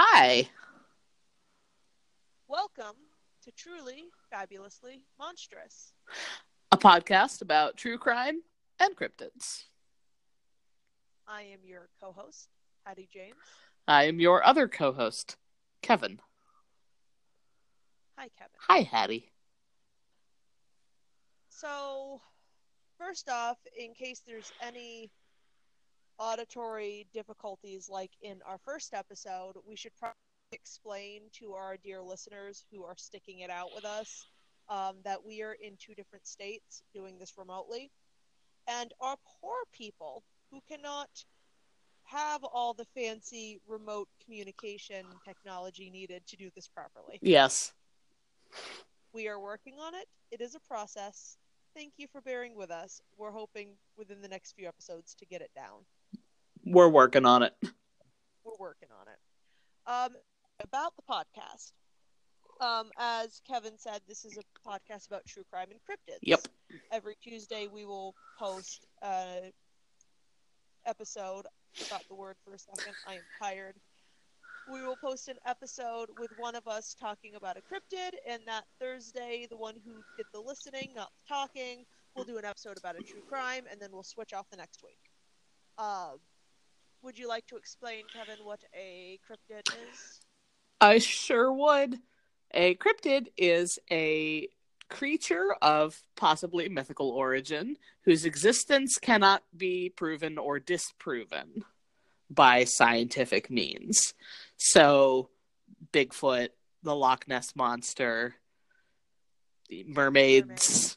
Hi. Welcome to Truly Fabulously Monstrous. A podcast about true crime and cryptids. I am your co host, Hattie James. I am your other co host, Kevin. Hi, Kevin. Hi, Hattie. So, first off, in case there's any auditory difficulties like in our first episode, we should probably explain to our dear listeners who are sticking it out with us um, that we are in two different states doing this remotely. And our poor people who cannot have all the fancy remote communication technology needed to do this properly. Yes. We are working on it. It is a process. Thank you for bearing with us. We're hoping within the next few episodes to get it down. We're working on it. We're working on it. Um, about the podcast. Um, as Kevin said, this is a podcast about true crime and cryptids. Yep. Every Tuesday we will post a episode. Forgot the word for a second. I am tired. We will post an episode with one of us talking about a cryptid, and that Thursday, the one who did the listening, not the talking, will do an episode about a true crime, and then we'll switch off the next week. Uh, would you like to explain, Kevin, what a cryptid is? I sure would. A cryptid is a creature of possibly mythical origin whose existence cannot be proven or disproven by scientific means. So, Bigfoot, the Loch Ness monster, the mermaids,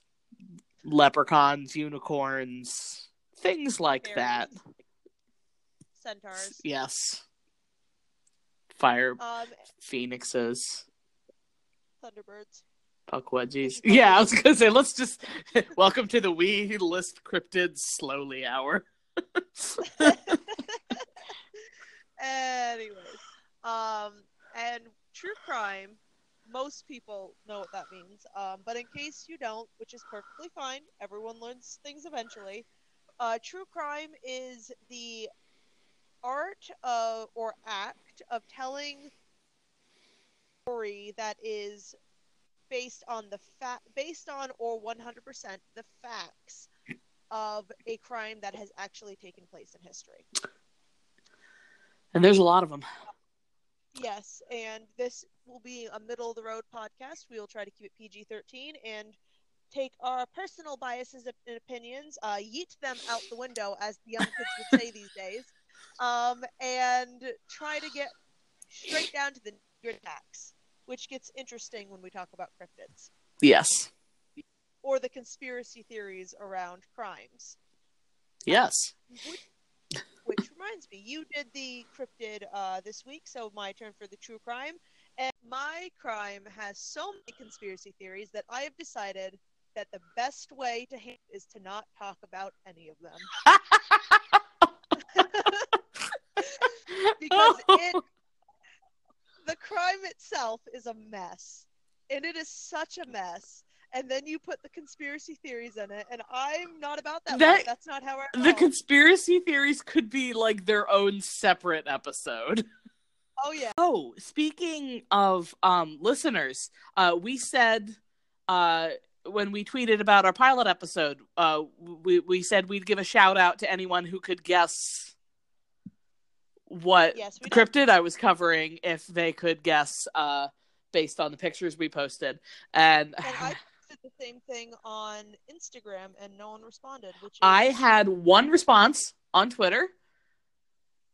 leprechauns, unicorns, things like Fairies, that. Centaurs. Yes. Fire Um, phoenixes, Thunderbirds. pukwudgies. Yeah, I was gonna say let's just welcome to the we list cryptids slowly hour. Anyways, um, and true crime, most people know what that means. Um, but in case you don't, which is perfectly fine, everyone learns things eventually. Uh, true crime is the art of or act of telling story that is based on the fa- based on or 100% the facts of a crime that has actually taken place in history. And there's a lot of them. Yes, and this will be a middle of the road podcast. We will try to keep it PG 13 and take our personal biases and opinions, uh, yeet them out the window, as the young kids would say these days, um, and try to get straight down to the facts, which gets interesting when we talk about cryptids Yes. or the conspiracy theories around crimes. Yes. Which reminds me, you did the cryptid uh, this week, so my turn for the true crime. And my crime has so many conspiracy theories that I have decided that the best way to handle is to not talk about any of them because it the crime itself is a mess, and it is such a mess. And then you put the conspiracy theories in it, and I'm not about that. That- That's not how I the conspiracy theories could be like their own separate episode. oh yeah. Oh, speaking of um listeners, uh we said uh when we tweeted about our pilot episode, uh we we said we'd give a shout out to anyone who could guess what Yes, cryptid I was covering if they could guess uh based on the pictures we posted. And And I did the same thing on Instagram, and no one responded. Which is, I had one response on Twitter,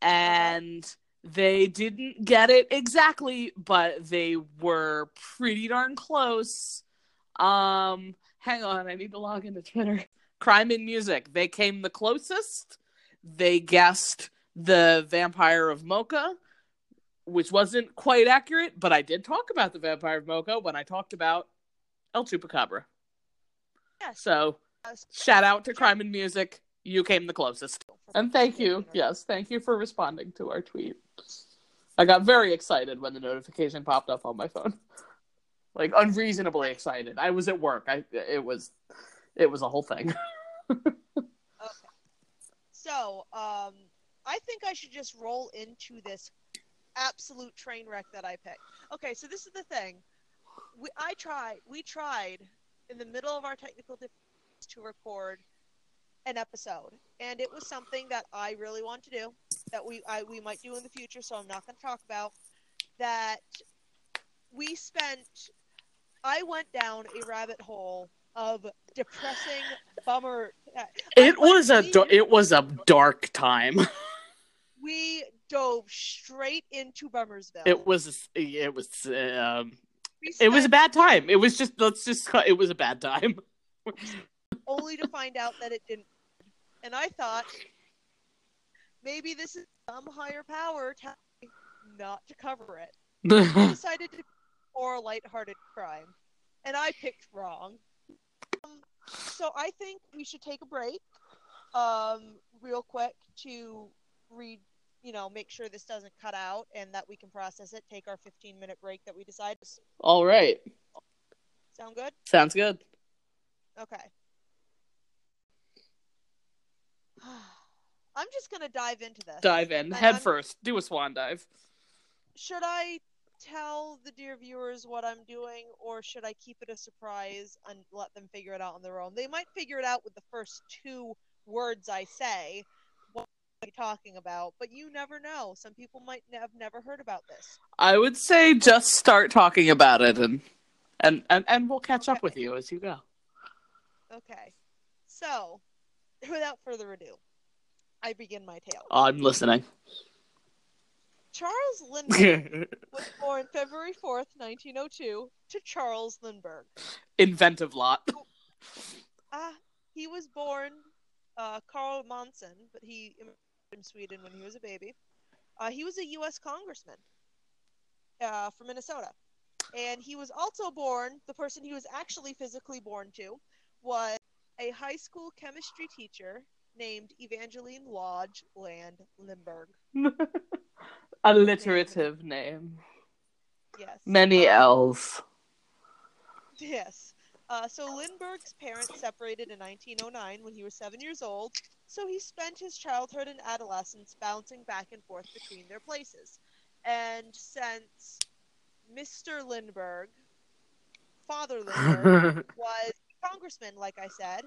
and they didn't get it exactly, but they were pretty darn close. Um, hang on, I need to log into Twitter. Crime in Music. They came the closest. They guessed the Vampire of Moca, which wasn't quite accurate, but I did talk about the Vampire of Moca when I talked about El Chupacabra. yes. So Shout out to Crime and Music. You came the closest. And thank you. Yes, thank you for responding to our tweet. I got very excited when the notification popped up on my phone. Like unreasonably excited. I was at work. I it was it was a whole thing. okay. So, um, I think I should just roll into this absolute train wreck that I picked. Okay, so this is the thing. We, I tried. We tried in the middle of our technical difficulties to record an episode, and it was something that I really want to do. That we I, we might do in the future. So I'm not going to talk about that. We spent. I went down a rabbit hole of depressing bummer. Uh, it went- was a it was a dark time. we dove straight into Bummersville. It was it was um it was a bad time. It was just let's just cut- it was a bad time. only to find out that it didn't. And I thought maybe this is some higher power telling me not to cover it. I decided to for lighthearted crime, and I picked wrong. Um, so I think we should take a break, um, real quick to read. You know, make sure this doesn't cut out and that we can process it. Take our 15 minute break that we decided. All right. Sound good? Sounds good. Okay. I'm just gonna dive into this. Dive in head I'm- first. Do a swan dive. Should I tell the dear viewers what I'm doing, or should I keep it a surprise and let them figure it out on their own? They might figure it out with the first two words I say. Talking about, but you never know. Some people might have never heard about this. I would say just start talking about it and and and, and we'll catch up with you as you go. Okay. So, without further ado, I begin my tale. I'm listening. Charles Lindbergh was born February 4th, 1902, to Charles Lindbergh. Inventive lot. Uh, he was born uh, Carl Monson, but he from Sweden when he was a baby. Uh, he was a U.S. congressman uh, from Minnesota. And he was also born, the person he was actually physically born to was a high school chemistry teacher named Evangeline Lodge Land Lindbergh. Alliterative name. Yes. Many Um, L's. Yes. Uh, so Lindbergh's parents separated in 1909 when he was seven years old, so he spent his childhood and adolescence bouncing back and forth between their places. And since Mr. Lindbergh, Father Lindbergh, was a congressman, like I said,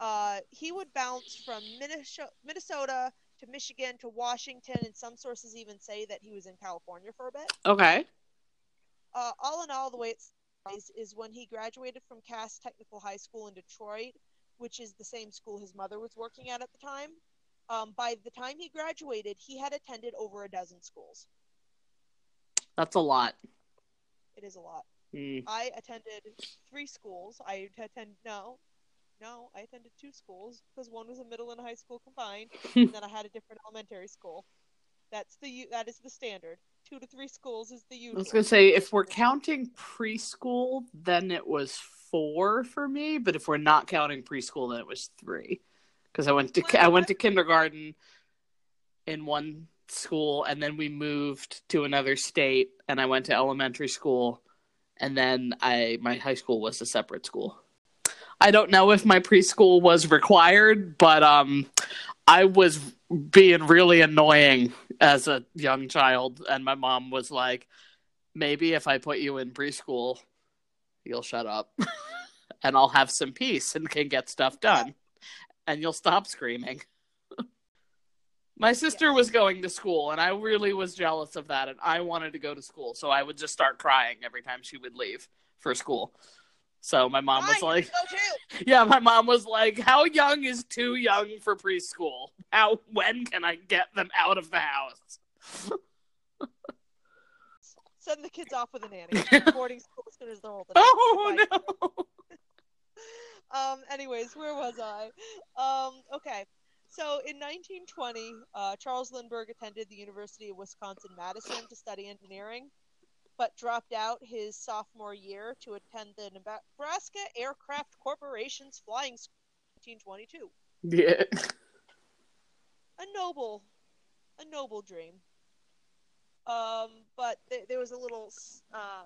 uh, he would bounce from Minnesota, Minnesota to Michigan to Washington, and some sources even say that he was in California for a bit okay. uh, all in all, the way it's is, is when he graduated from Cass Technical High School in Detroit, which is the same school his mother was working at at the time. Um, by the time he graduated, he had attended over a dozen schools. That's a lot. It is a lot. Mm. I attended three schools. I attend no, no, I attended two schools because one was a middle and high school combined, and then I had a different elementary school. That's the that is the standard. Two to three schools is the usual. I was gonna say if we're counting preschool, then it was four for me. But if we're not counting preschool, then it was three. Because I went to I went to kindergarten in one school, and then we moved to another state, and I went to elementary school, and then I my high school was a separate school. I don't know if my preschool was required, but um, I was being really annoying as a young child, and my mom was like, "Maybe if I put you in preschool, you'll shut up, and I'll have some peace and can get stuff done, and you'll stop screaming." My sister was going to school, and I really was jealous of that, and I wanted to go to school, so I would just start crying every time she would leave for school. So my mom was I like, yeah, my mom was like, "How young is too young for preschool? How when can I get them out of the house?" Send the kids off with a nanny. Boarding school as soon as they're old enough. Oh no! Um. Anyways, where was I? Um. Okay. So in 1920, uh, Charles Lindbergh attended the University of Wisconsin Madison to study engineering, but dropped out his sophomore year to attend the Nebraska Aircraft Corporation's flying school in 1922. Yeah. a noble, a noble dream. Um, but th- there was a little, uh,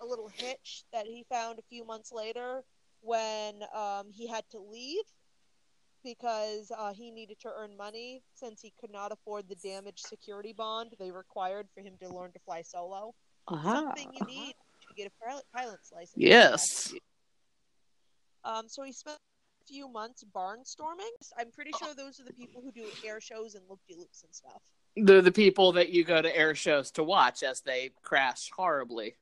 a little hitch that he found a few months later when um, he had to leave because uh, he needed to earn money since he could not afford the damage security bond they required for him to learn to fly solo. Something you need to get a pilot, pilot's license. Yes. Um, so he spent a few months barnstorming. I'm pretty sure those are the people who do air shows and loop de loops and stuff. They're the people that you go to air shows to watch as they crash horribly.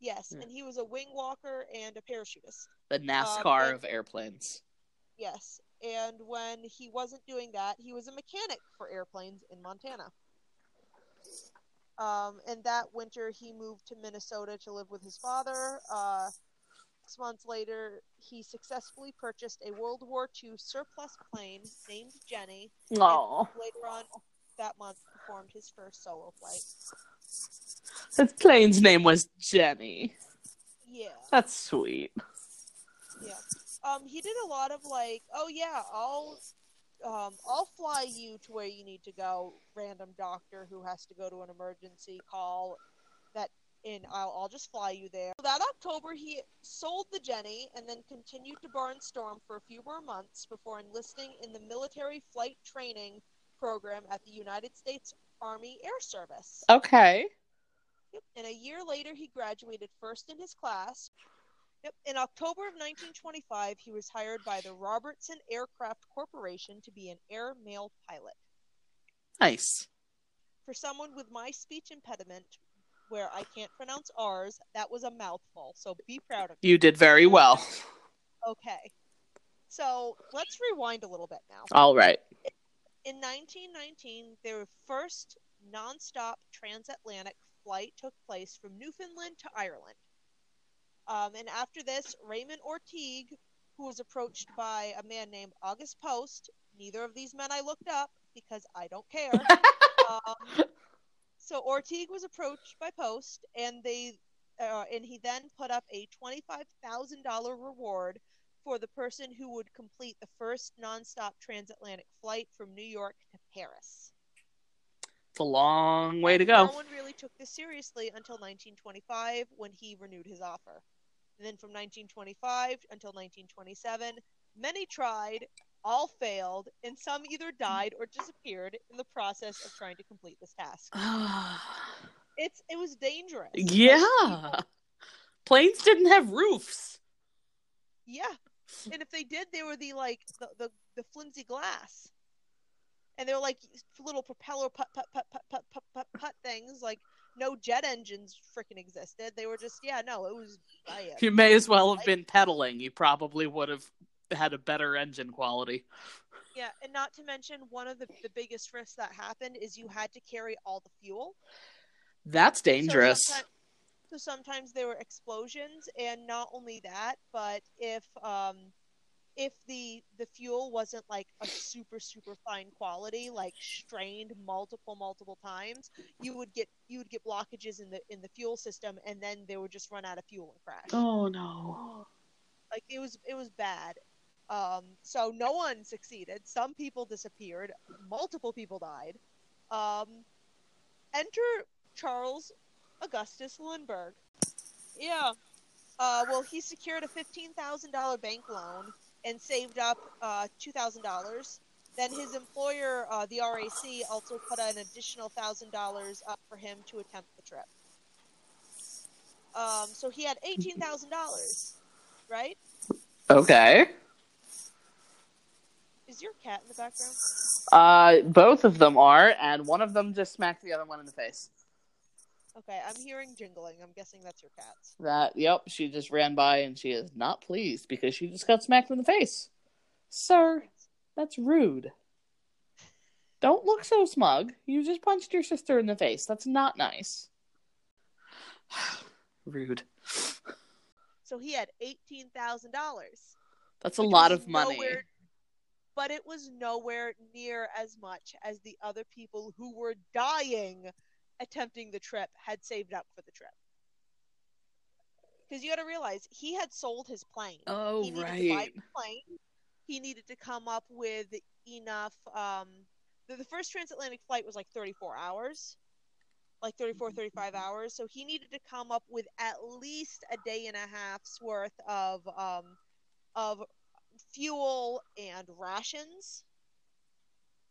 Yes, Yeah. and he was a wing walker and a parachutist. The NASCAR and- of airplanes. Yes, and when he wasn't doing that, he was a mechanic for airplanes in Montana. Um, and that winter, he moved to Minnesota to live with his father. Uh, six months later, he successfully purchased a World War II surplus plane named Jenny. and Oh, later on that month, performed his first solo flight. his plane's name was Jenny. Yeah. That's sweet. Yeah. Um, he did a lot of like, oh yeah, I'll, um, I'll fly you to where you need to go. Random doctor who has to go to an emergency call, that in I'll, I'll just fly you there. That October, he sold the Jenny and then continued to barnstorm for a few more months before enlisting in the military flight training program at the United States Army Air Service. Okay. And a year later, he graduated first in his class. Yep. In October of 1925, he was hired by the Robertson Aircraft Corporation to be an air mail pilot. Nice. For someone with my speech impediment, where I can't pronounce R's, that was a mouthful. So be proud of me. You did very well. Okay. So let's rewind a little bit now. All right. In 1919, their first nonstop transatlantic flight took place from Newfoundland to Ireland. Um, and after this, Raymond Orteig, who was approached by a man named August Post, neither of these men I looked up because I don't care. um, so Orteig was approached by Post, and they, uh, and he then put up a twenty-five thousand dollar reward for the person who would complete the first nonstop transatlantic flight from New York to Paris. It's a long way to go. No one really took this seriously until 1925 when he renewed his offer. And then from 1925 until 1927, many tried, all failed, and some either died or disappeared in the process of trying to complete this task. It's it was dangerous. Yeah. people- Planes didn't have roofs. yeah. And if they did, they were the like the the, the flimsy glass. And they were like little propeller put put put put put put put, put things like no jet engines freaking existed. They were just yeah, no, it was uh, yeah. You may as well have been pedaling. You probably would have had a better engine quality. Yeah, and not to mention one of the, the biggest risks that happened is you had to carry all the fuel. That's So dangerous. So sometimes there were explosions, and not only that, but if um, if the the fuel wasn't like a super super fine quality, like strained multiple multiple times, you would get you would get blockages in the in the fuel system, and then they would just run out of fuel and crash. Oh no. Like it was it was bad. Um, so no one succeeded. Some people disappeared. Multiple people died. Um, enter Charles Augustus Lindbergh. Yeah. Uh, well, he secured a fifteen thousand dollar bank loan and saved up uh, two thousand dollars. Then his employer, uh, the RAC, also put an additional thousand dollars up for him to attempt the trip. Um, so he had eighteen thousand dollars, right? Okay. Is your cat in the background? Uh, both of them are, and one of them just smacked the other one in the face. Okay, I'm hearing jingling. I'm guessing that's your cat's. That, yep, she just ran by and she is not pleased because she just got smacked in the face. Sir, that's rude. Don't look so smug. You just punched your sister in the face. That's not nice. rude. So he had eighteen thousand dollars. That's a lot of money. but it was nowhere near as much as the other people who were dying attempting the trip had saved up for the trip. Because you got to realize he had sold his plane. Oh, he needed to buy right. the plane. He needed to come up with enough. Um, the, the first transatlantic flight was like 34 hours, like 34, 35 hours. So he needed to come up with at least a day and a half's worth of um, of fuel and rations.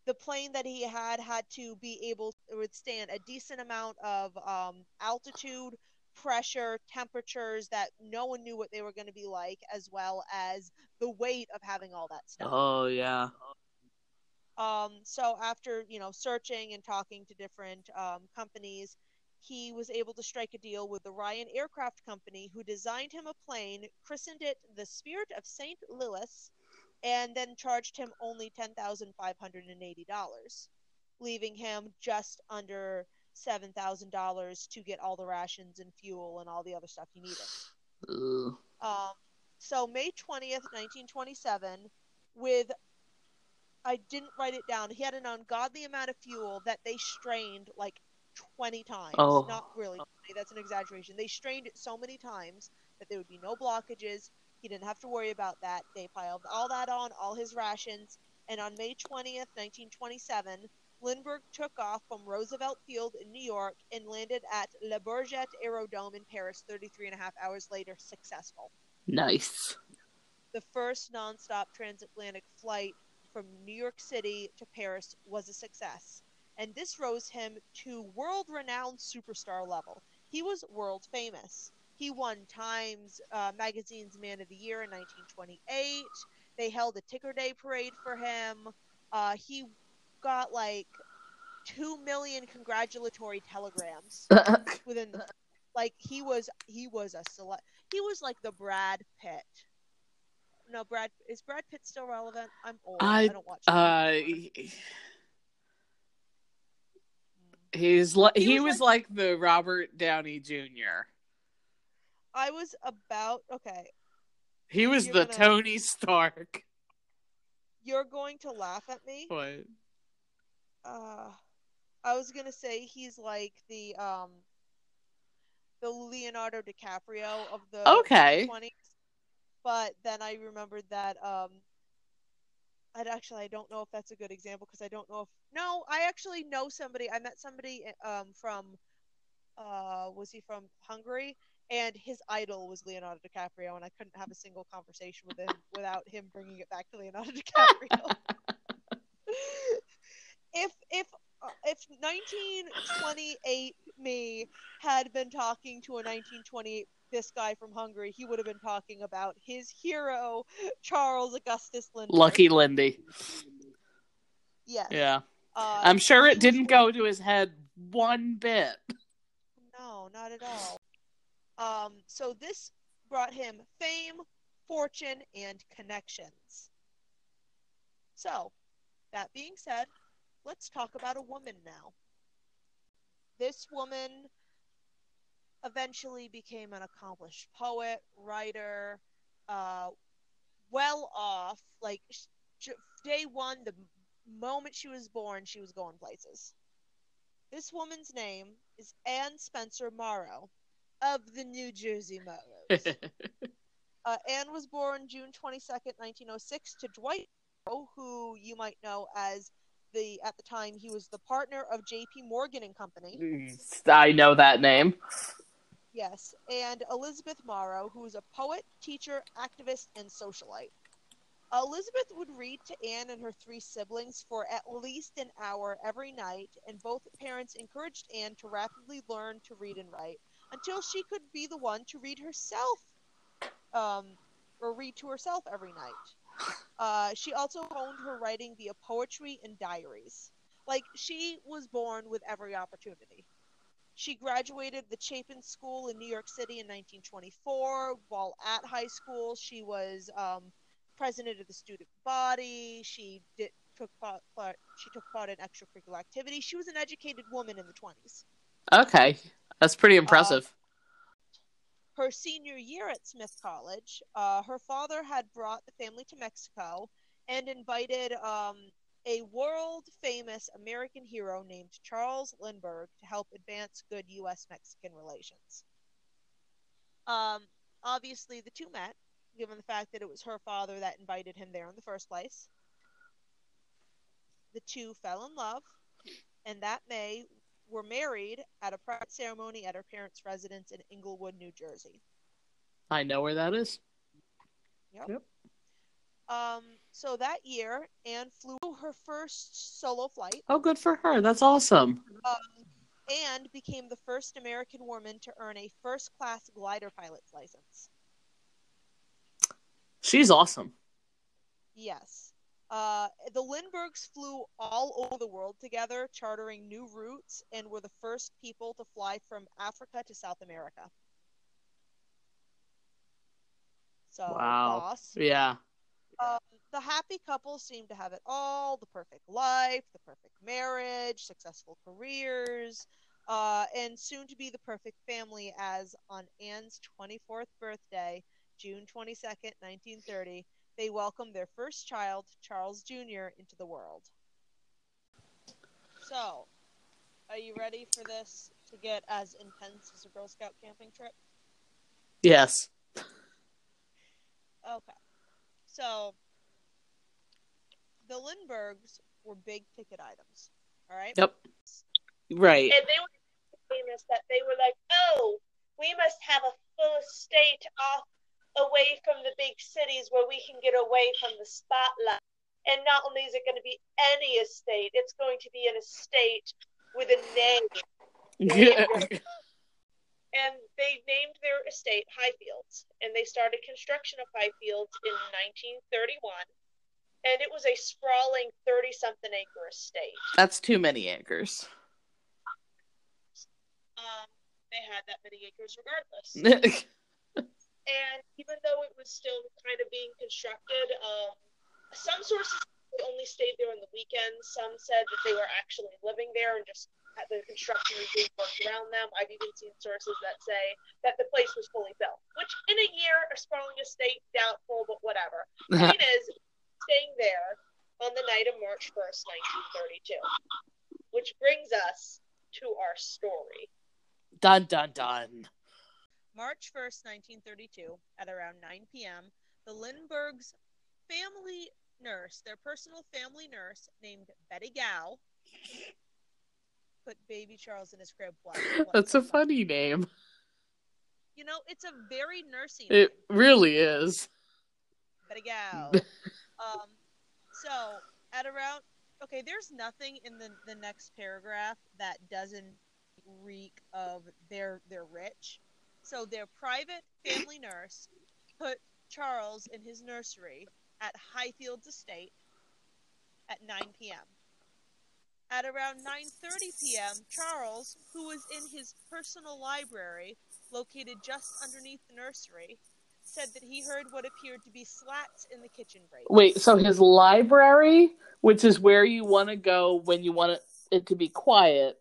The plane that he had had to be able to withstand a decent amount of um, altitude, pressure, temperatures that no one knew what they were going to be like, as well as the weight of having all that stuff. Oh yeah. Um, so after you know searching and talking to different um, companies, he was able to strike a deal with the Ryan Aircraft Company, who designed him a plane, christened it the Spirit of St. Louis, and then charged him only ten thousand five hundred and eighty dollars, leaving him just under seven thousand dollars to get all the rations and fuel and all the other stuff he needed. Um, so May twentieth, nineteen twenty-seven, with I didn't write it down. He had an ungodly amount of fuel that they strained like twenty times. Oh. Not really 20, that's an exaggeration. They strained it so many times that there would be no blockages. He didn't have to worry about that. They piled all that on, all his rations, and on May twentieth, nineteen twenty-seven, Lindbergh took off from Roosevelt Field in New York and landed at Le Bourget Aerodrome in Paris 33 and a half hours later, successful Nice. the first nonstop transatlantic flight from New York City to Paris was a success. And this rose him to world renowned superstar level. He was world famous. He won Times uh, Magazine's Man of the Year in 1928. They held a Ticker Tape parade for him. Uh, he got like 2 million congratulatory telegrams within the like he was he was a select he was like the Brad Pitt. No, Brad is Brad Pitt still relevant? I'm old. I, I- don't watch. uh, he- he's like He he was was like the Robert Downey Jr. I was about okay. He was You're the gonna- Tony Stark. You're going to laugh at me. What? Uh, I was gonna say he's like the um the Leonardo DiCaprio of the Okay. 20s. But then I remembered that um I'd actually I don't know if that's a good example because I don't know if no I actually know somebody I met somebody um from uh was he from Hungary and his idol was Leonardo DiCaprio and I couldn't have a single conversation with him without him bringing it back to Leonardo DiCaprio. if if uh, if 1928 me had been talking to a 1928 this guy from Hungary, he would have been talking about his hero Charles Augustus Lindbergh. Lucky Lindy. Yes. Yeah. Uh, I'm sure it didn't go to his head one bit. No, not at all. Um, so this brought him fame, fortune, and connections. So, that being said, let's talk about a woman now. This woman eventually became an accomplished poet, writer, uh, well off. Like, sh- day one, the moment she was born, she was going places. This woman's name is Anne Spencer Morrow of the New Jersey Morrows. uh, Anne was born June 22nd, 1906, to Dwight Morrow, who you might know as the at the time he was the partner of J.P. Morgan and Company. I know that name. Yes, and Elizabeth Morrow, who was a poet, teacher, activist, and socialite. Elizabeth would read to Anne and her three siblings for at least an hour every night, and both parents encouraged Anne to rapidly learn to read and write until she could be the one to read herself, um, or read to herself every night. Uh, she also honed her writing via poetry and diaries. Like, she was born with every opportunity. She graduated the Chapin School in New York City in 1924. While at high school, she was um, president of the student body. She did took part, she took part in extracurricular activities. She was an educated woman in the 20s. Okay. That's pretty impressive. Her senior year at Smith College, uh, her father had brought the family to Mexico and invited um, a world famous American hero named Charles Lindbergh to help advance good U.S. Mexican relations. Um, obviously, the two met, given the fact that it was her father that invited him there in the first place. The two fell in love, and that May were married at a private ceremony at her parents' residence in Englewood, New Jersey. I know where that is. Um, so that year, Anne flew her first solo flight Oh, good for her. That's awesome. um, and became the first American woman to earn a first class glider pilot's license. She's awesome. Yes. Uh, the Lindberghs flew all over the world together, chartering new routes, and were the first people to fly from Africa to South America. So, Wow. boss. Yeah. Um, the happy couple seemed to have it all the perfect life, the perfect marriage, successful careers, uh, and soon to be the perfect family as on Anne's 24th birthday, June 22nd, 1930, they welcomed their first child, Charles Jr., into the world. So, are you ready for this to get as intense as a Girl Scout camping trip? Yes. Okay. So the Lindberghs were big ticket items. All right. Yep. Right. and they were famous that they were like, oh, we must have a full estate off away from the big cities where we can get away from the spotlight. And not only is it going to be any estate, it's going to be an estate with a name. And they named their estate Highfields, and they started construction of Highfields in 1931. And it was a sprawling 30 something acre estate. That's too many acres. Um, they had that many acres regardless. and even though it was still kind of being constructed, um, some sources only stayed there on the weekends. Some said that they were actually living there and just had the construction was being worked around them. I've even seen sources that say that the place was fully built, which in a year, a sprawling estate, doubtful, but whatever. Point is, staying there on the night of March 1st, 1932. Which brings us to our story. dun dun dun. March 1st, 1932, at around 9 p.m., the Lindberghs' family nurse, their personal family nurse named Betty Gow, put baby Charles in his crib. What? what- That's a funny name. You know, it's a very nursing. It name. really is. Betty Gow. um, so at around okay, there's nothing in the the next paragraph that doesn't reek of they're they're rich. So their private family nurse put Charles in his nursery at Highfields Estate at 9 p.m. At around 9:30 p.m., Charles, who was in his personal library located just underneath the nursery, said that he heard what appeared to be slats in the kitchen grate. Wait, so his library, which is where you want to go when you want it to be quiet,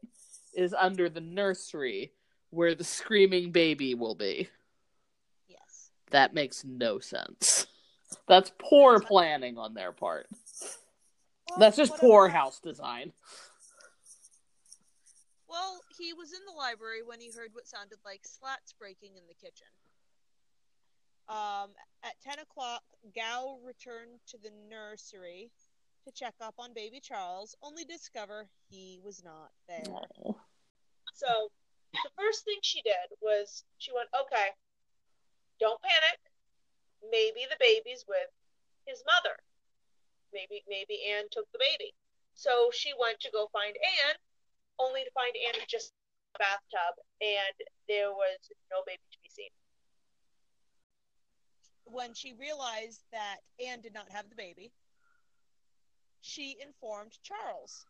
is under the nursery where the screaming baby will be. Yes. That makes no sense. That's poor planning on their part. Well, That's just poor house design. Well, he was in the library when he heard what sounded like slats breaking in the kitchen. Um, at 10 o'clock, Gow returned to the nursery to check up on baby Charles, only to discover he was not there. Oh. So the first thing she did was she went, okay, don't panic. Maybe the baby's with his mother. Maybe maybe Anne took the baby. So she went to go find Anne, only to find Anne just in the bathtub, and there was no baby to be seen. When she realized that Anne did not have the baby, she informed Charles.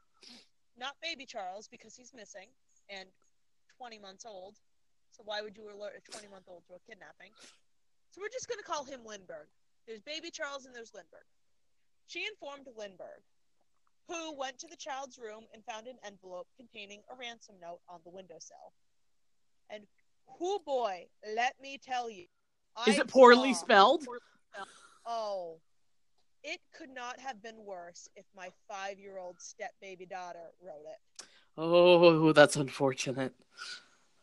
Not baby Charles, because he's missing and 20 months old. So why would you alert a 20 month old to a kidnapping? So we're just going to call him Lindbergh. There's baby Charles and there's Lindbergh. She informed Lindbergh, who went to the child's room and found an envelope containing a ransom note on the windowsill. And who boy, let me tell you, Is it poorly saw- spelled? Oh, it could not have been worse if my five year old step baby daughter wrote it. Oh, that's unfortunate.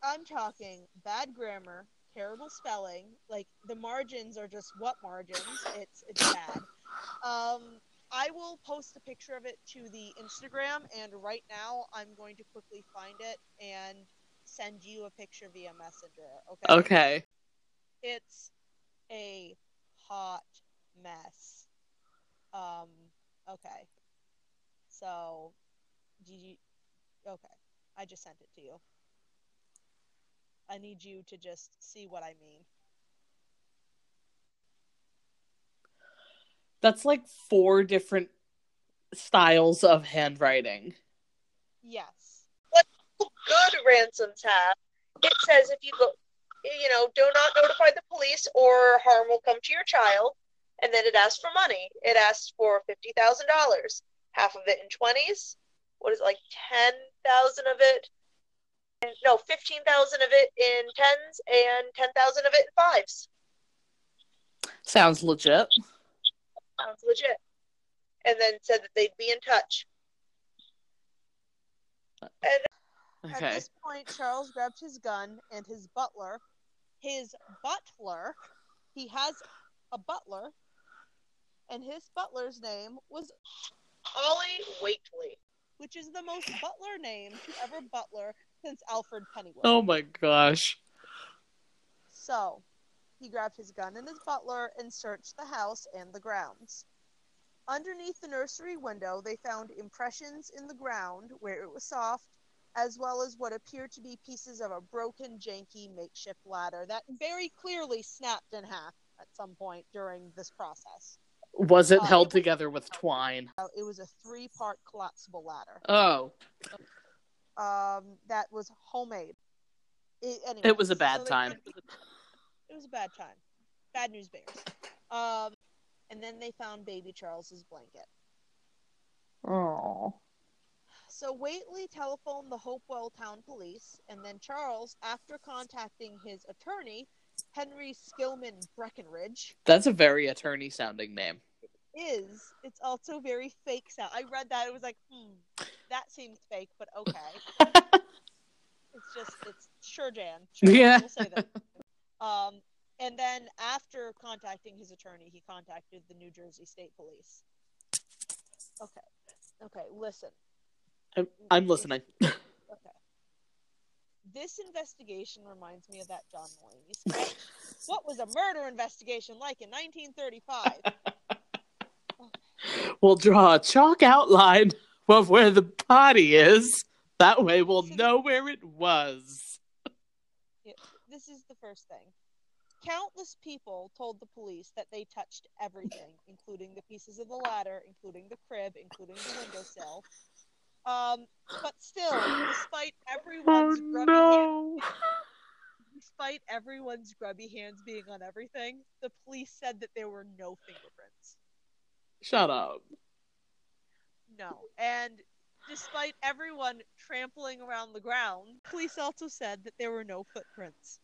I'm talking bad grammar, terrible spelling. Like the margins are just what margins? It's it's bad. Um, I will post a picture of it to the Instagram, and right now I'm going to quickly find it and send you a picture via Messenger. Okay. Okay. It's a hot mess. Um, okay. So, did you? Okay, I just sent it to you. I need you to just see what I mean. That's like four different styles of handwriting. Yes. What good ransoms have, it says if you go, you know, do not notify the police or harm will come to your child. And then it asks for money. It asks for fifty thousand dollars, half of it in twenties. What is it, like ten thousand of it? And, no, fifteen thousand of it in tens and ten thousand of it in fives. Sounds legit. Sounds legit. And then said that they'd be in touch. And At this point, Charles grabbed his gun and his butler. His butler, he has a butler, and his butler's name was, Ollie Wakely. Which is the most butler name to ever butler since Alfred Pennyworth. Oh my gosh. So, he grabbed his gun and his butler and searched the house and the grounds. Underneath the nursery window, they found impressions in the ground where it was soft, as well as what appeared to be pieces of a broken, janky makeshift ladder that very clearly snapped in half at some point during this process. Was it Uh, held it was- together with twine? It was a three part collapsible ladder Oh, um, that was homemade. It, anyway, it was a bad so time. It was a bad time. Bad news bears. Um, and then they found baby Charles's blanket. Oh. So Whateley telephoned the Hopewell Town Police, and then Charles, after contacting his attorney, Henry Skillman Breckinridge, That's a very attorney sounding name. It is. it's also very fake sound. I read that it was like, hmm, that seems fake, but okay. It's just it's sure Jan. Sure, Yeah. We'll say that. Um, and then after contacting his attorney, he contacted the New Jersey State Police. Okay. Okay, listen. I'm, I'm listening. Okay. This investigation reminds me of that John Mulaney sketch. what was a murder investigation like in 1935? We'll draw a chalk outline of where the body is. That way we'll know where it was. this is the first thing. Countless people told the police that they touched everything, including the pieces of the ladder, including the crib, including the windowsill. Um, but still, despite everyone's Oh grubby hands, despite everyone's grubby hands being on everything, the police said that there were no fingerprints. Shut up. No. And despite everyone trampling around the ground, police also said that there were no footprints.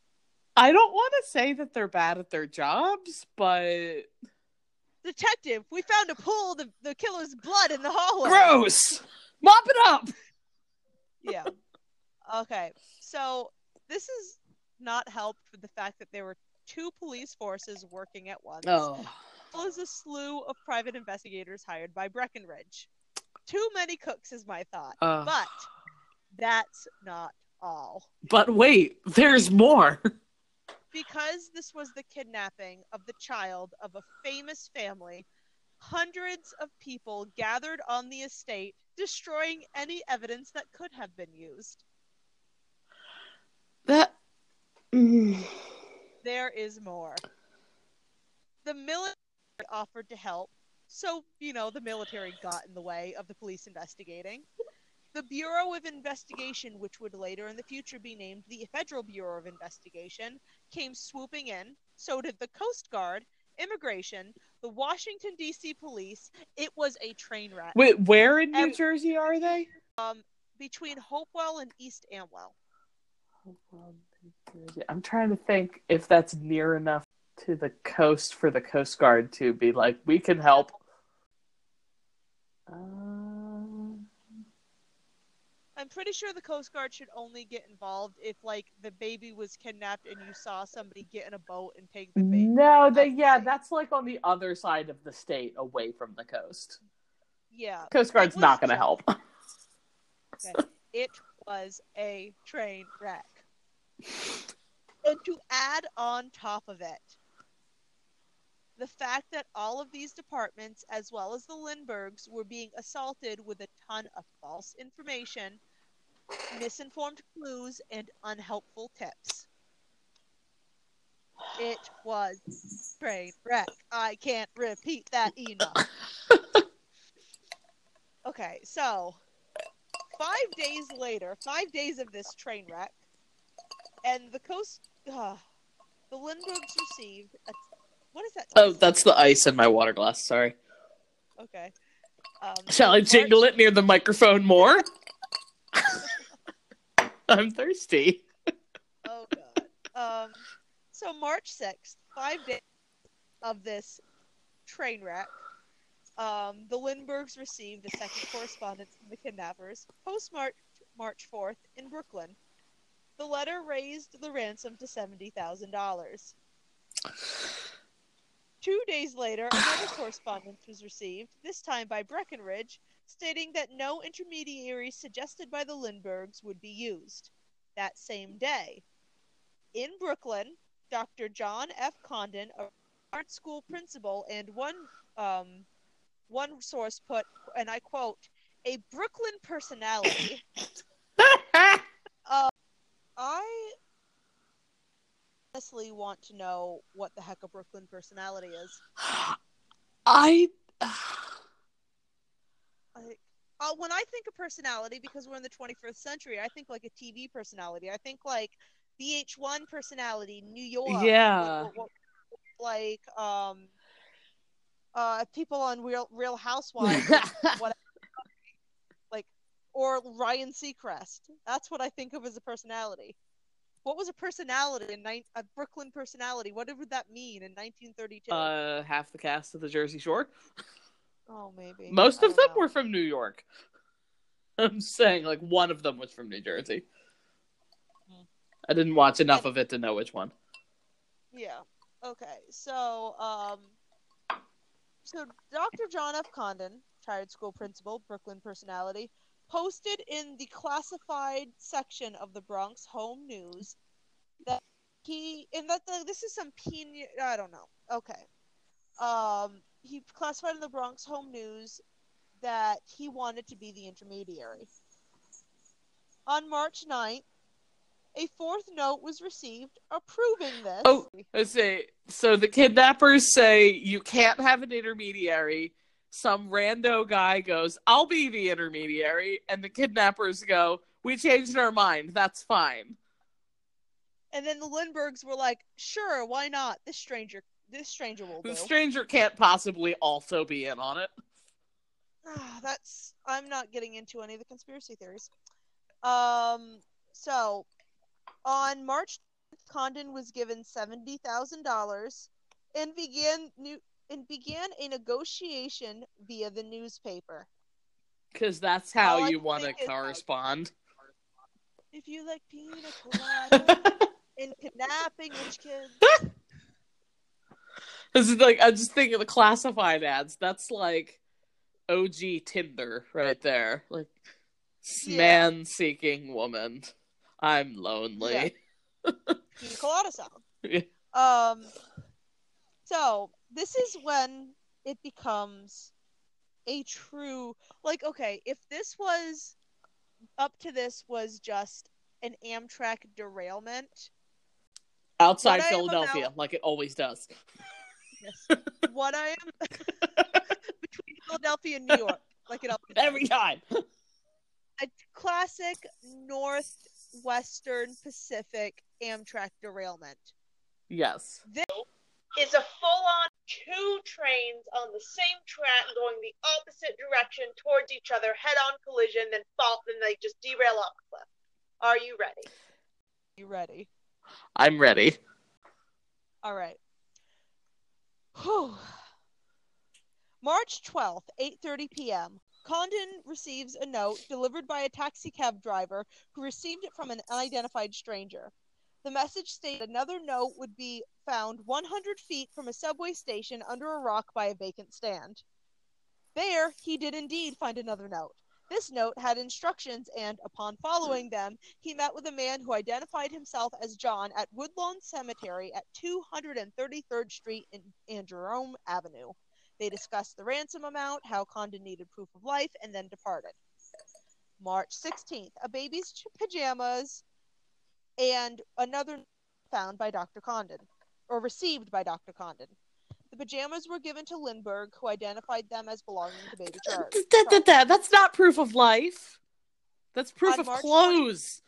I don't want to say that they're bad at their jobs, but Detective, we found a pool of the, the killer's blood in the hallway. gross. Mop it up. Yeah. Okay. So this is not helped with the fact that there were two police forces working at once. Oh. As well as a slew of private investigators hired by Breckinridge. Too many cooks is my thought. Uh, But that's not all. but wait, there's more. Because this was the kidnapping of the child of a famous family, hundreds of people gathered on the estate, destroying any evidence that could have been used. That. Mm. There is more. The military offered to help, so, you know, the military got in the way of the police investigating. The Bureau of Investigation, which would later in the future be named the Federal Bureau of Investigation, came swooping in. So did the Coast Guard, Immigration, the Washington, D.C. Police. It was a train wreck. Wait, where in New Ev- Jersey are they? Um, between Hopewell and East Amwell. I'm trying to think if that's near enough to the coast for the Coast Guard to be like, we can help. Uh, I'm pretty sure the Coast Guard should only get involved if, like, the baby was kidnapped and you saw somebody get in a boat and take the baby. no, they yeah, that's like on the other side of the state, away from the coast. Yeah, Coast Guard's was not going to help. it was a train wreck. And to add on top of it, the fact that all of these departments, as well as the Lindberghs, were being assaulted with a ton of false information, misinformed clues, and unhelpful tips. It was train wreck. I can't repeat that enough. okay, so five days later, five days of this train wreck, and the coast, uh, the Lindberghs received a, what is that? Oh, that's the ice in my water glass. Sorry. Okay. Um, Shall I jingle it near the microphone more? I'm thirsty. Oh god. Um, so March sixth, five days of this train wreck. Um, the Lindberghs received a second correspondence from the kidnappers, postmarked March fourth in Brooklyn. The letter raised the ransom to seventy thousand dollars. Two days later, another correspondence was received, this time by Breckinridge, stating that no intermediaries suggested by the Lindberghs would be used. That same day, in Brooklyn, Dr. John F. Condon, a art school principal, and one um, one source put, and I quote, "A Brooklyn personality." I honestly want to know what the heck a Brooklyn personality is. I. Uh, when I think of personality, because we're in the 21st century, I think like a TV personality. I think like VH1 personality, New York. Yeah. Like um, uh, people on Real Real Housewives, what, like, or Ryan Seacrest. That's what I think of as a personality. What was a personality in ni- a Brooklyn personality? What would that mean in 1932? uh, half the cast of the Jersey Shore. oh, maybe Most of them know. were from New York. I'm saying like one of them was from New Jersey. I didn't watch enough of it to know which one. Yeah. Okay. So, um, so Dr. John F. Condon, retired school principal, Brooklyn personality, posted in the classified section of the Bronx Home News that he, and that the, this is some peen, I don't know. Okay. Um, he classified in the Bronx Home News that he wanted to be the intermediary. On March 9th, a fourth note was received approving this. Oh. Let's see. So the kidnappers say you can't have an intermediary. Some rando guy goes, "I'll be the intermediary," and the kidnappers go, "We changed our mind. That's fine." And then the Lindberghs were like, "Sure, why not? This stranger, this stranger will do." The stranger can't possibly also be in on it. Ah, That's I'm not getting into any of the conspiracy theories. Um, so on March, 10th, Condon was given seventy thousand dollars and began new and began a negotiation via the newspaper. Because that's how All you want to is, like- correspond. If you like pina colada and kidnapping rich kids, This is like I'm just thinking of the classified ads. That's like OG Tinder right there. Like Yeah. man seeking woman. I'm lonely. sound. Yeah. Um, so this is when it becomes a true like okay, if this was up to this was just an Amtrak derailment, Outside What I am Philadelphia, about- like it always does. what I am between Philadelphia and New York, like it always Every time. a classic northwestern Pacific Amtrak derailment. Yes. This is a full-on two trains on the same track going the opposite direction towards each other, head-on collision, then fall, then they just derail off a cliff. Are you ready? You ready? I'm ready. All right. Whew. March 12th, 8:30 p.m. Condon receives a note delivered by a taxi cab driver who received it from an unidentified stranger. The message stated another note would be found 100 feet from a subway station under a rock by a vacant stand. There, he did indeed find another note. This note had instructions, and upon following them, he met with a man who identified himself as John at Woodlawn Cemetery at 233rd Street and, and Jerome Avenue. They discussed the ransom amount, how Condon needed proof of life, and then departed. March 16th, a baby's pajamas and another found by Dr. Condon, or received by Dr. Condon. The pajamas were given to Lindbergh, who identified them as belonging to baby Charles. That, that, that, that's not proof of life. That's proof On of March clothes.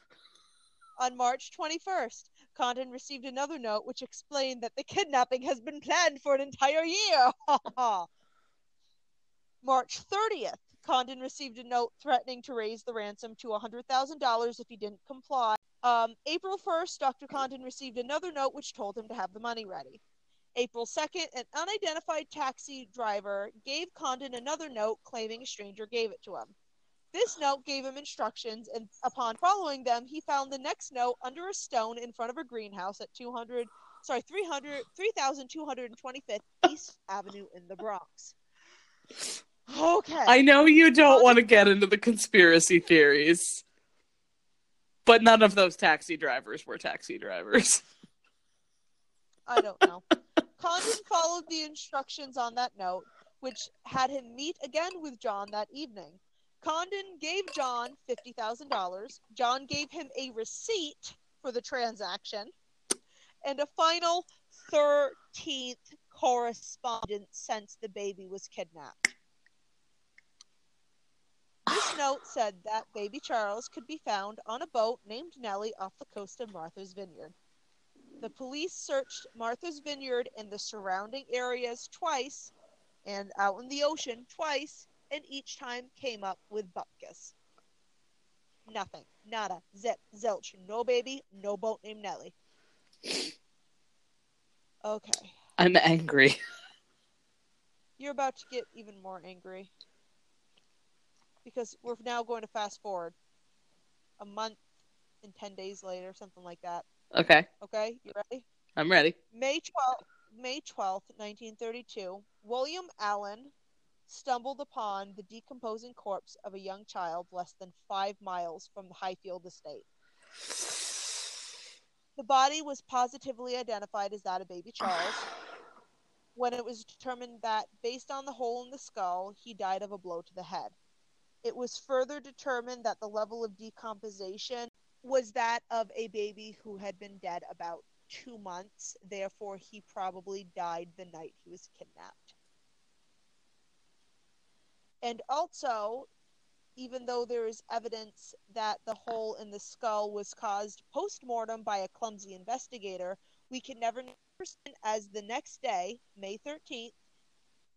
On March 21st, Condon received another note which explained that the kidnapping has been planned for an entire year. March 30th, Condon received a note threatening to raise the ransom to $100,000 if he didn't comply. Um, April 1st, Dr. Condon received another note which told him to have the money ready. April 2nd, an unidentified taxi driver gave Condon another note claiming a stranger gave it to him. This note gave him instructions, and upon following them, he found the next note under a stone in front of a greenhouse at 200, sorry, 300, 3225th East Avenue in the Bronx. Okay. I know you don't want to get into the conspiracy theories, but none of those taxi drivers were taxi drivers. I don't know. Condon followed the instructions on that note, which had him meet again with John that evening. Condon gave John $50,000. John gave him a receipt for the transaction and a final 13th correspondence since the baby was kidnapped. This note said that baby Charles could be found on a boat named Nellie off the coast of Martha's Vineyard. The police searched Martha's Vineyard and the surrounding areas twice and out in the ocean twice, and each time came up with bupkis. Nothing. Nada. Zip. Zilch. No baby. No boat named Nellie. Okay. I'm angry. You're about to get even more angry. Because we're now going to fast forward a month and 10 days later, something like that. Okay, Okay? You ready? I'm ready. May 12th, May 12th, 1932, William Allen stumbled upon the decomposing corpse of a young child less than five miles from the Highfield estate. The body was positively identified as that of baby Charles when it was determined that, based on the hole in the skull, he died of a blow to the head. It was further determined that the level of decomposition was that of a baby who had been dead about two months. Therefore, he probably died the night he was kidnapped. And also, even though there is evidence that the hole in the skull was caused post mortem by a clumsy investigator, we can never as the next day, May 13th,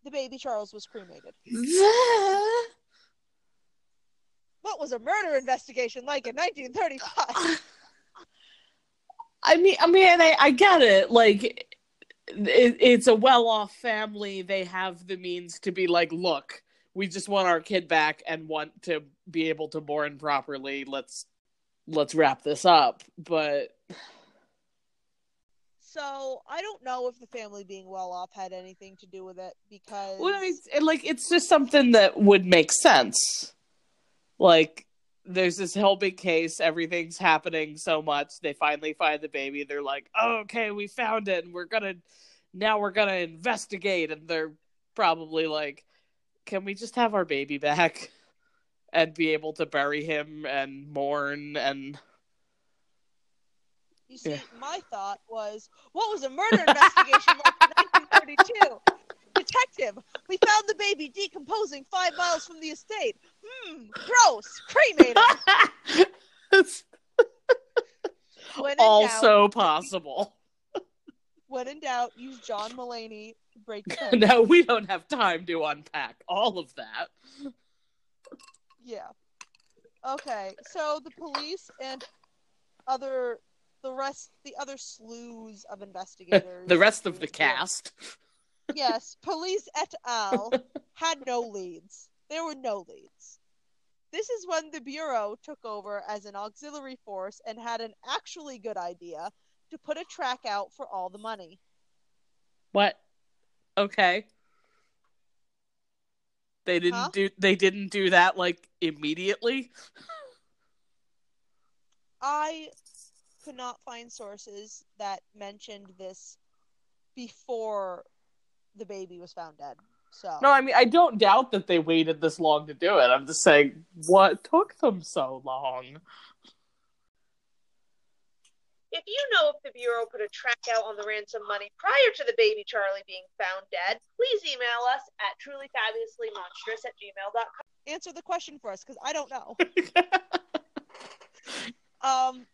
the baby Charles was cremated. What was a murder investigation like in 1935? I mean, I mean, I, I get it. Like, it, it's a well-off family. They have the means to be like, look, we just want our kid back and want to be able to mourn properly. Let's let's wrap this up. But So I don't know if the family being well off had anything to do with it because well, it's, it, like, it's just something that would make sense. Like, there's this whole big case. Everything's happening so much. They finally find the baby. They're like, oh, okay, we found it. And we're gonna now we're gonna investigate. And they're probably like, can we just have our baby back and be able to bury him and mourn and you see, Yeah. my thought was, what was a murder investigation like in 1932? Detective, we found the baby decomposing five miles from the estate. Hmm, gross. Cremated. in doubt, also possible. when in doubt, use John Mulaney to break the fence. no, we don't have time to unpack all of that. Yeah. Okay, so the police and other the rest the other slews of investigators The rest of the cast. Yes, police et al. had no leads. There were no leads. This is when the Bureau took over as an auxiliary force and had an actually good idea to put a track out for all the money. What? Okay. They didn't Huh? do they didn't do that like immediately. I could not find sources that mentioned this before the baby was found dead. So No, I mean I don't doubt that they waited this long to do it. I'm just saying what took them so long. If you know if the Bureau put a track out on the ransom money prior to the baby Charlie being found dead, please email us at trulyfabulouslymonstrous at gmail.com. answer the question for us because I don't know. Um,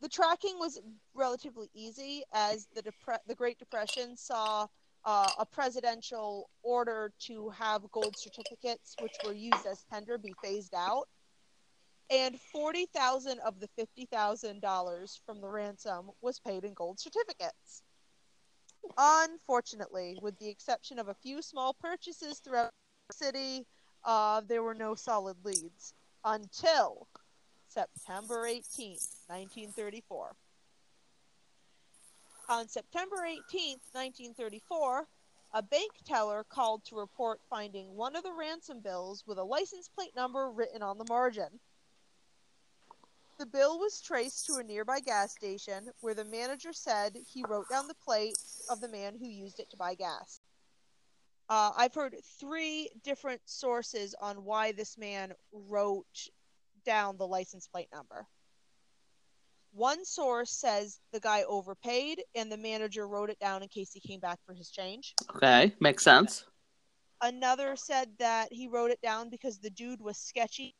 the tracking was relatively easy as the depre- the Great Depression saw uh, a presidential order to have gold certificates, which were used as tender, be phased out, and forty thousand of the fifty thousand dollars from the ransom was paid in gold certificates. Unfortunately, with the exception of a few small purchases throughout the city, uh, there were no solid leads until September 18, 1934. On September 18, 1934, a bank teller called to report finding one of the ransom bills with a license plate number written on the margin. The bill was traced to a nearby gas station where the manager said he wrote down the plate of the man who used it to buy gas. Uh, I've heard three different sources on why this man wrote down the license plate number. One source says the guy overpaid and the manager wrote it down in case he came back for his change. Okay, makes sense. Another said that he wrote it down because the dude was sketchy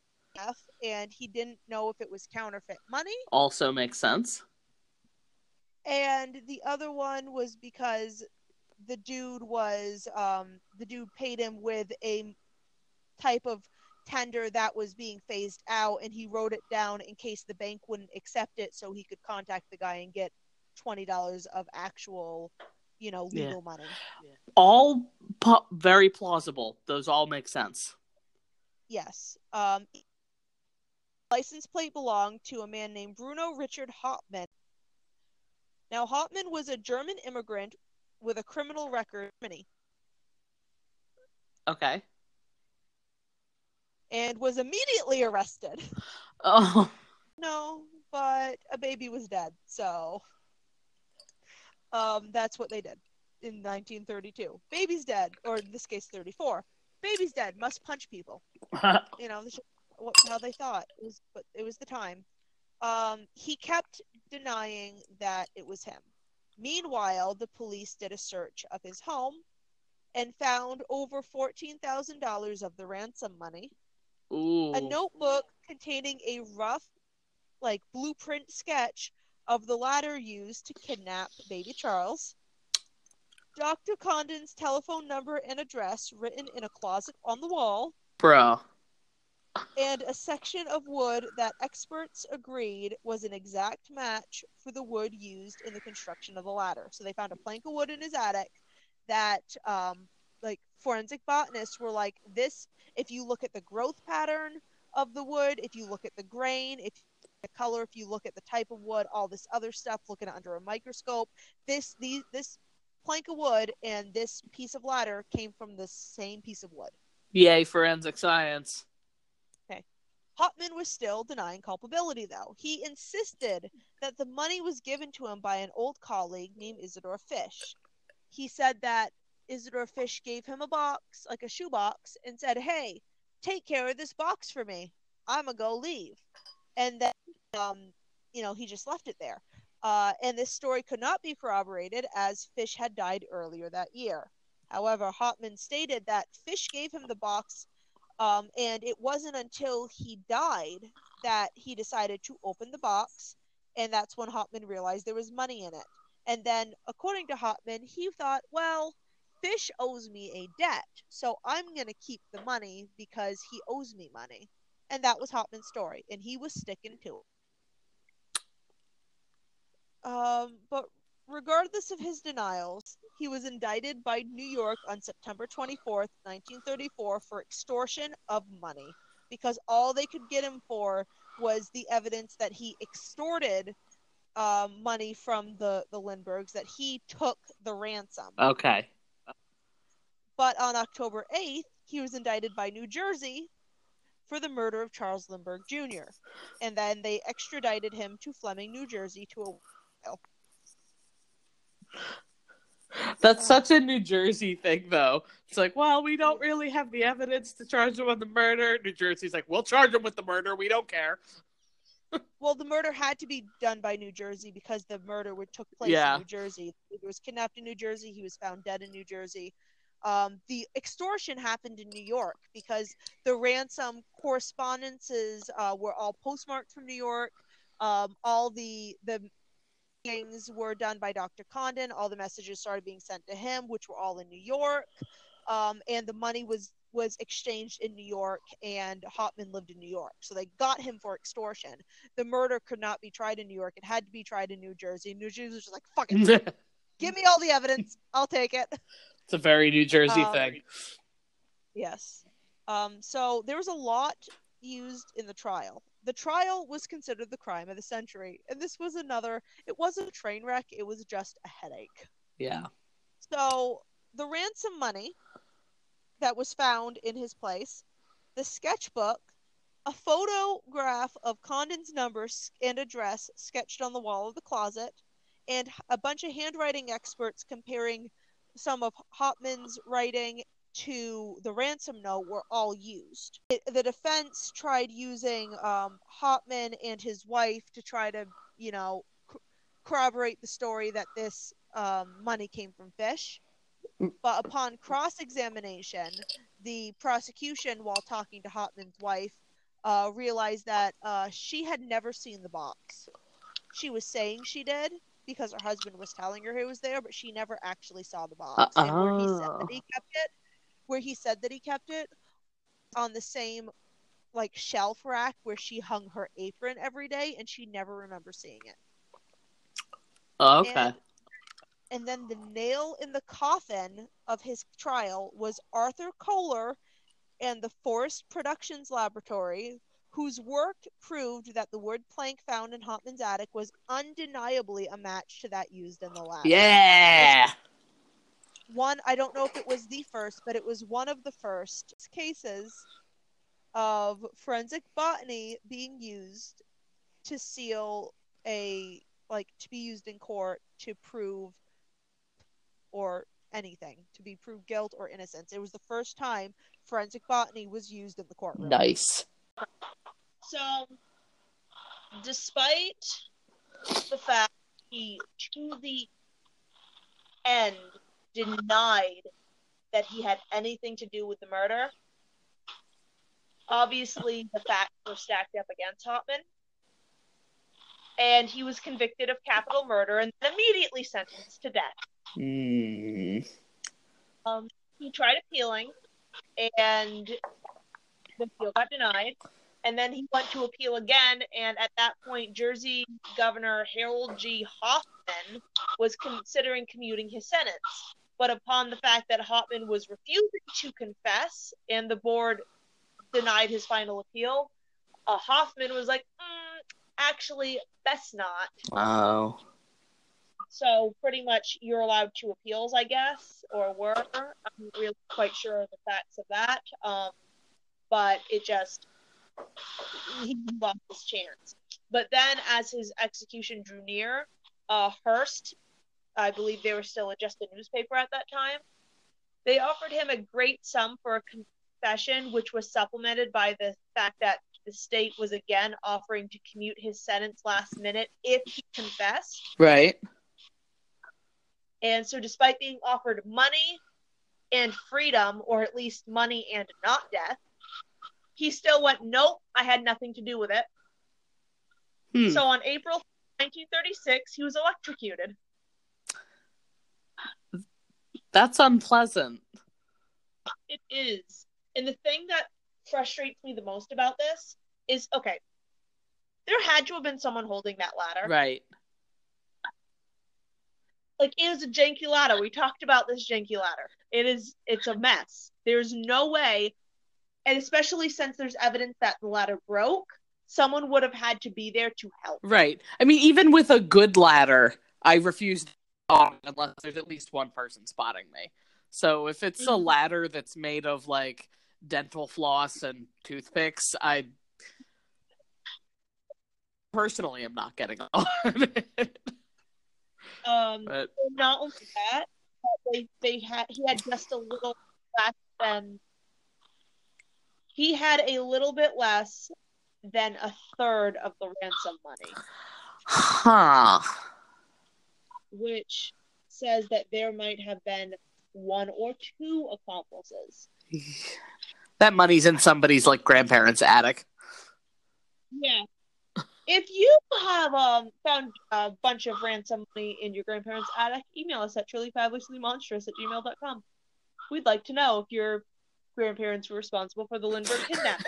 and he didn't know if it was counterfeit money. Also makes sense. And the other one was because the dude was um, the dude paid him with a type of tender that was being phased out and he wrote it down in case the bank wouldn't accept it so he could contact the guy and get $20 of actual you know Yeah. legal money All pu- very plausible. Those all make sense. yes um license plate belonged to a man named bruno richard hauptmann now hauptmann was a german immigrant with a criminal record in Okay. And was immediately arrested Oh, No, but a baby was dead, so um, that's what they did in 1932. Baby's dead, or in this case, 34. Baby's dead. Must punch people. You know, this is what, how they thought. It was, but it was the time. Um, he kept denying that it was him. Meanwhile, the police did a search of his home and found over $14,000 of the ransom money ooh. a notebook containing a rough, like blueprint sketch of the ladder used to kidnap baby Charles. Dr. Condon's telephone number and address written in a closet on the wall, Bro. and a section of wood that experts agreed was an exact match for the wood used in the construction of the ladder. So they found a plank of wood in his attic that, um, like forensic botanists were like, this. If you look at the growth pattern of the wood, if you look at the grain, if the color, if you look at the type of wood, all this other stuff, looking under a microscope, this these this plank of wood and this piece of ladder came from the same piece of wood. Yay, forensic science. Okay. Hauptmann was still denying culpability, though. He insisted that the money was given to him by an old colleague named Isidore Fish. He said that Isidore Fish gave him a box, like a shoebox, and said, Hey, take care of this box for me. I'm going to go leave. And then, um, you know, he just left it there. Uh, and this story could not be corroborated as Fish had died earlier that year. However, Hauptmann stated that Fish gave him the box um, and it wasn't until he died that he decided to open the box, and that's when Hauptmann realized there was money in it. And then, according to Hauptmann, he thought, well, Fish owes me a debt, so I'm going to keep the money because he owes me money. And that was Hauptmann's story, and he was sticking to it. Um, but regardless of his denials, he was indicted by New York on September 24th, 1934, for extortion of money because all they could get him for was the evidence that he extorted um, money from the, the Lindberghs, that he took the ransom. Okay. But on October 8th, he was indicted by New Jersey for the murder of Charles Lindbergh Jr. And then they extradited him to Flemington, New Jersey to a That's such a New Jersey thing, though. It's like, well, we don't really have the evidence to charge him with the murder. New Jersey's like, we'll charge him with the murder. We don't care. well, the murder had to be done by New Jersey because the murder took place Yeah. in New Jersey. He was kidnapped in New Jersey. He was found dead in New Jersey. Um, the extortion happened in New York because the ransom correspondences uh, were all postmarked from New York. Um, all the the things were done by Dr. Condon. All the messages started being sent to him, which were all in New York. Um, and the money was was exchanged in New York, and Hauptmann lived in New York. So they got him for extortion. The murder could not be tried in New York. It had to be tried in New Jersey. New Jersey was just like, fuck it. Give me all the evidence. I'll take it. A very New Jersey Um, thing. Yes. Um, so there was a lot used in the trial. The trial was considered the crime of the century. And this was another, it wasn't a train wreck, it was just a headache. Yeah. So the ransom money that was found in his place, the sketchbook, a photograph of Condon's numbers and address sketched on the wall of the closet, and a bunch of handwriting experts comparing some of Hauptmann's writing to the ransom note were all used. It, the defense tried using um, Hauptmann and his wife to try to, you know, c- corroborate the story that this um, money came from fish. But upon cross examination, the prosecution, while talking to Hauptmann's wife, uh, realized that uh, she had never seen the box. She was saying she did because her husband was telling her he was there, but she never actually saw the box. Uh, and where he said that he oh. kept it, where he said that he kept it on the same like shelf rack where she hung her apron every day, and she never remembers seeing it. Oh, okay. And, and then the nail in the coffin of his trial was Arthur Koehler and the Forest Productions Laboratory, whose work proved that the wood plank found in Hauptmann's attic was undeniably a match to that used in the lab. Yeah. One, I don't know if it was the first, but it was one of the first cases of forensic botany being used to seal a like to be used in court to prove or anything to be proved guilt or innocence. It was the first time forensic botany was used in the courtroom. Nice. So, despite the fact he, to the end, denied that he had anything to do with the murder, obviously the facts were stacked up against Hauptmann. And he was convicted of capital murder and then immediately sentenced to death. Mm. Um, he tried appealing, and the appeal got denied. And then he went to appeal again, and at that point, Jersey Governor Harold G. Hoffman was considering commuting his sentence. But upon the fact that Hoffman was refusing to confess, and the board denied his final appeal, uh, Hoffman was like, mm, "Actually, best not." Wow. So pretty much you're allowed two appeals, I guess, or were. I'm not really quite sure of the facts of that. Um, but it just he lost his chance. But then, as his execution drew near, uh, Hearst, I believe they were still just a newspaper at that time, they offered him a great sum for a confession, which was supplemented by the fact that the state was again offering to commute his sentence last minute if he confessed. Right. And so, despite being offered money and freedom, or at least money and not death, he still went, Nope, I had nothing to do with it. Hmm. So, on April 1936, he was electrocuted. That's unpleasant. It is. And the thing that frustrates me the most about this is okay, there had to have been someone holding that ladder. Right. like it is a janky ladder. We talked about this janky ladder. It is it's a mess. There's no way, and especially since there's evidence that the ladder broke, someone would have had to be there to help. Right. I mean, even with a good ladder, I refuse to unless there's at least one person spotting me. So if it's a Mhm. ladder that's made of like dental floss and toothpicks, I personally am not getting on it. Um, But not only that, but they they had he had just a little less than he had a little bit less than a third of the ransom money, huh. which says that there might have been one or two accomplices. That money's in somebody's like grandparents' attic. Yeah. If you have um found a bunch of ransom money in your grandparents' attic, email us at trulyfabulouslymonstrous at gmail.com. We'd like to know if your grandparents were responsible for the Lindbergh kidnapping.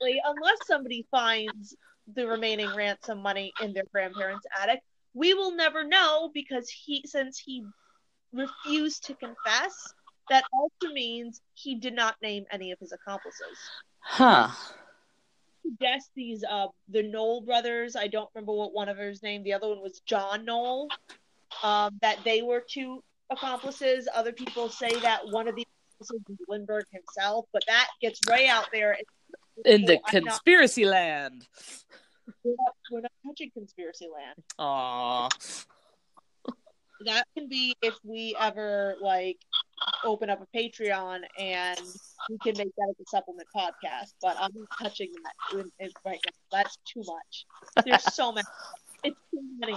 Unless somebody finds the remaining ransom money in their grandparents' attic, we will never know because he since he refused to confess, that also means he did not name any of his accomplices Huh. suggest these uh the Knoll brothers. I don't remember what one of his name. The other one was John Knoll. Um, that they were two accomplices. Other people say that one of the was Lindbergh himself, but that gets way out there. In the I'm not- conspiracy land. we're, not, we're not touching conspiracy land. Aw. That can be if we ever like open up a Patreon and we can make that as a supplement podcast. But I'm not touching that right now. That's too much. There's so many. It's too many.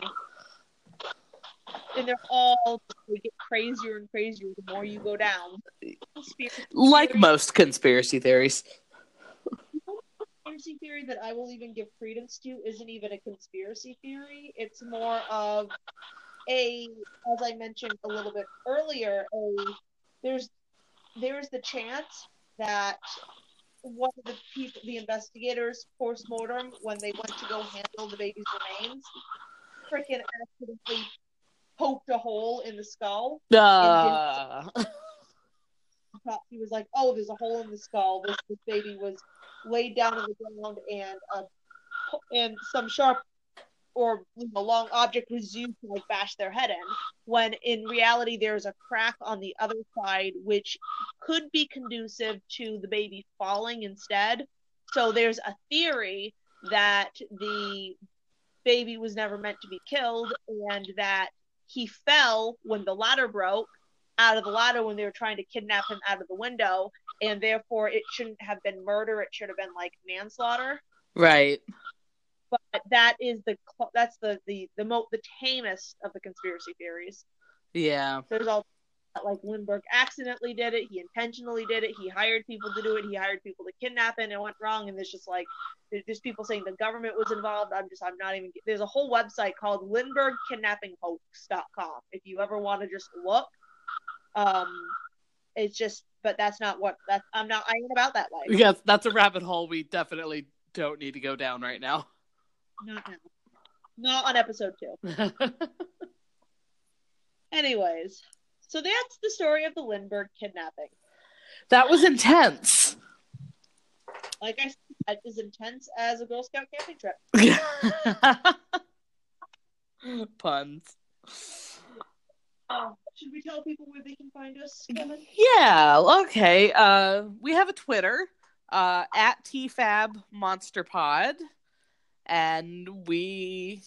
And they're all they get crazier and crazier the more you go down. Conspiracy Like theory- most conspiracy theories. conspiracy theory that I will even give credence to isn't even a conspiracy theory. It's more of a, as I mentioned a little bit earlier, a there's there's the chance that one of the people, the investigators, post mortem, when they went to go handle the baby's remains, freaking accidentally poked a hole in the skull. Uh, he was like, "Oh, there's a hole in the skull. This, this baby was laid down on the ground, and uh, and some sharp or you know, long object was used to like bash their head in." When in reality, there's a crack on the other side, which could be conducive to the baby falling instead. So there's a theory that the baby was never meant to be killed, and that he fell when the ladder broke out of the ladder when they were trying to kidnap him out of the window, and therefore it shouldn't have been murder. It should have been like manslaughter. right. But that is the that's the the the mo- the tamest of the conspiracy theories. Yeah. There's all like Lindbergh accidentally did it. He intentionally did it. He hired people to do it. He hired people to kidnap it, and it went wrong. And there's just like there's people saying the government was involved. I'm just I'm not even. There's a whole website called LindberghKidnappingHoax.com. If you ever want to just look, um, it's just. But that's not what that's. I'm not. I ain't about that life. Yes, that's a rabbit hole we definitely don't need to go down right now. Not now. Not on episode two. Anyways, so that's the story of the Lindbergh kidnapping. that was intense. Like I said, as intense as a Girl Scout camping trip. Puns. Oh, should we tell people where they can find us, Kevin? Yeah, okay. Uh we have a Twitter, uh at TFAB Monster Pod. And we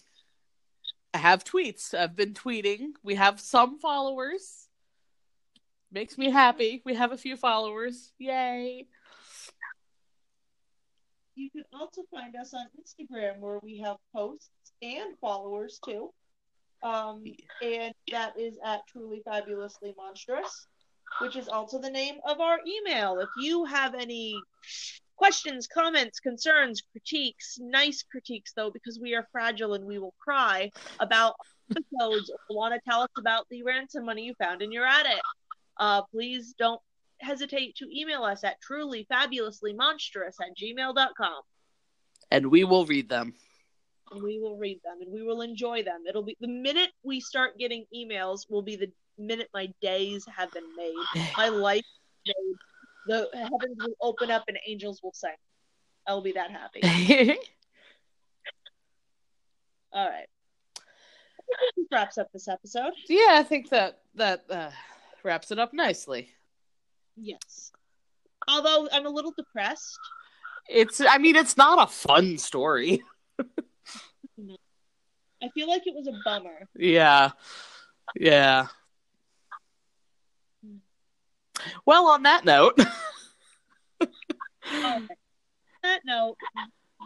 have tweets. I've been tweeting. We have some followers. Makes me happy. We have a few followers. Yay. You can also find us on Instagram where we have posts and followers too. Um, and that is at Truly Fabulously Monstrous, which is also the name of our email. If you have any questions, comments, concerns, critiques, nice critiques though, because we are fragile and we will cry about episodes want to tell us about the ransom money you found in your attic, uh, please don't hesitate to email us at trulyfabulouslymonstrous at gmail.com And we will read them. and we will read them and we will enjoy them. It'll be the minute we start getting emails will be the minute my days have been made. My life made. The heavens will open up and angels will sing. I'll be that happy. All right. I think this wraps up this episode. yeah, I think that that uh, wraps it up nicely. Yes. Although I'm a little depressed. It's I mean it's not a fun story. I feel like it was a bummer. Yeah. Yeah. Well, on that note, On that note,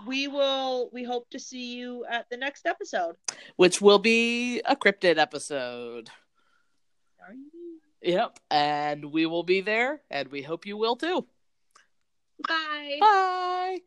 we will we hope to see you at the next episode. which will be a cryptid episode. Yep, and we will be there and we hope you will too. Bye. Bye.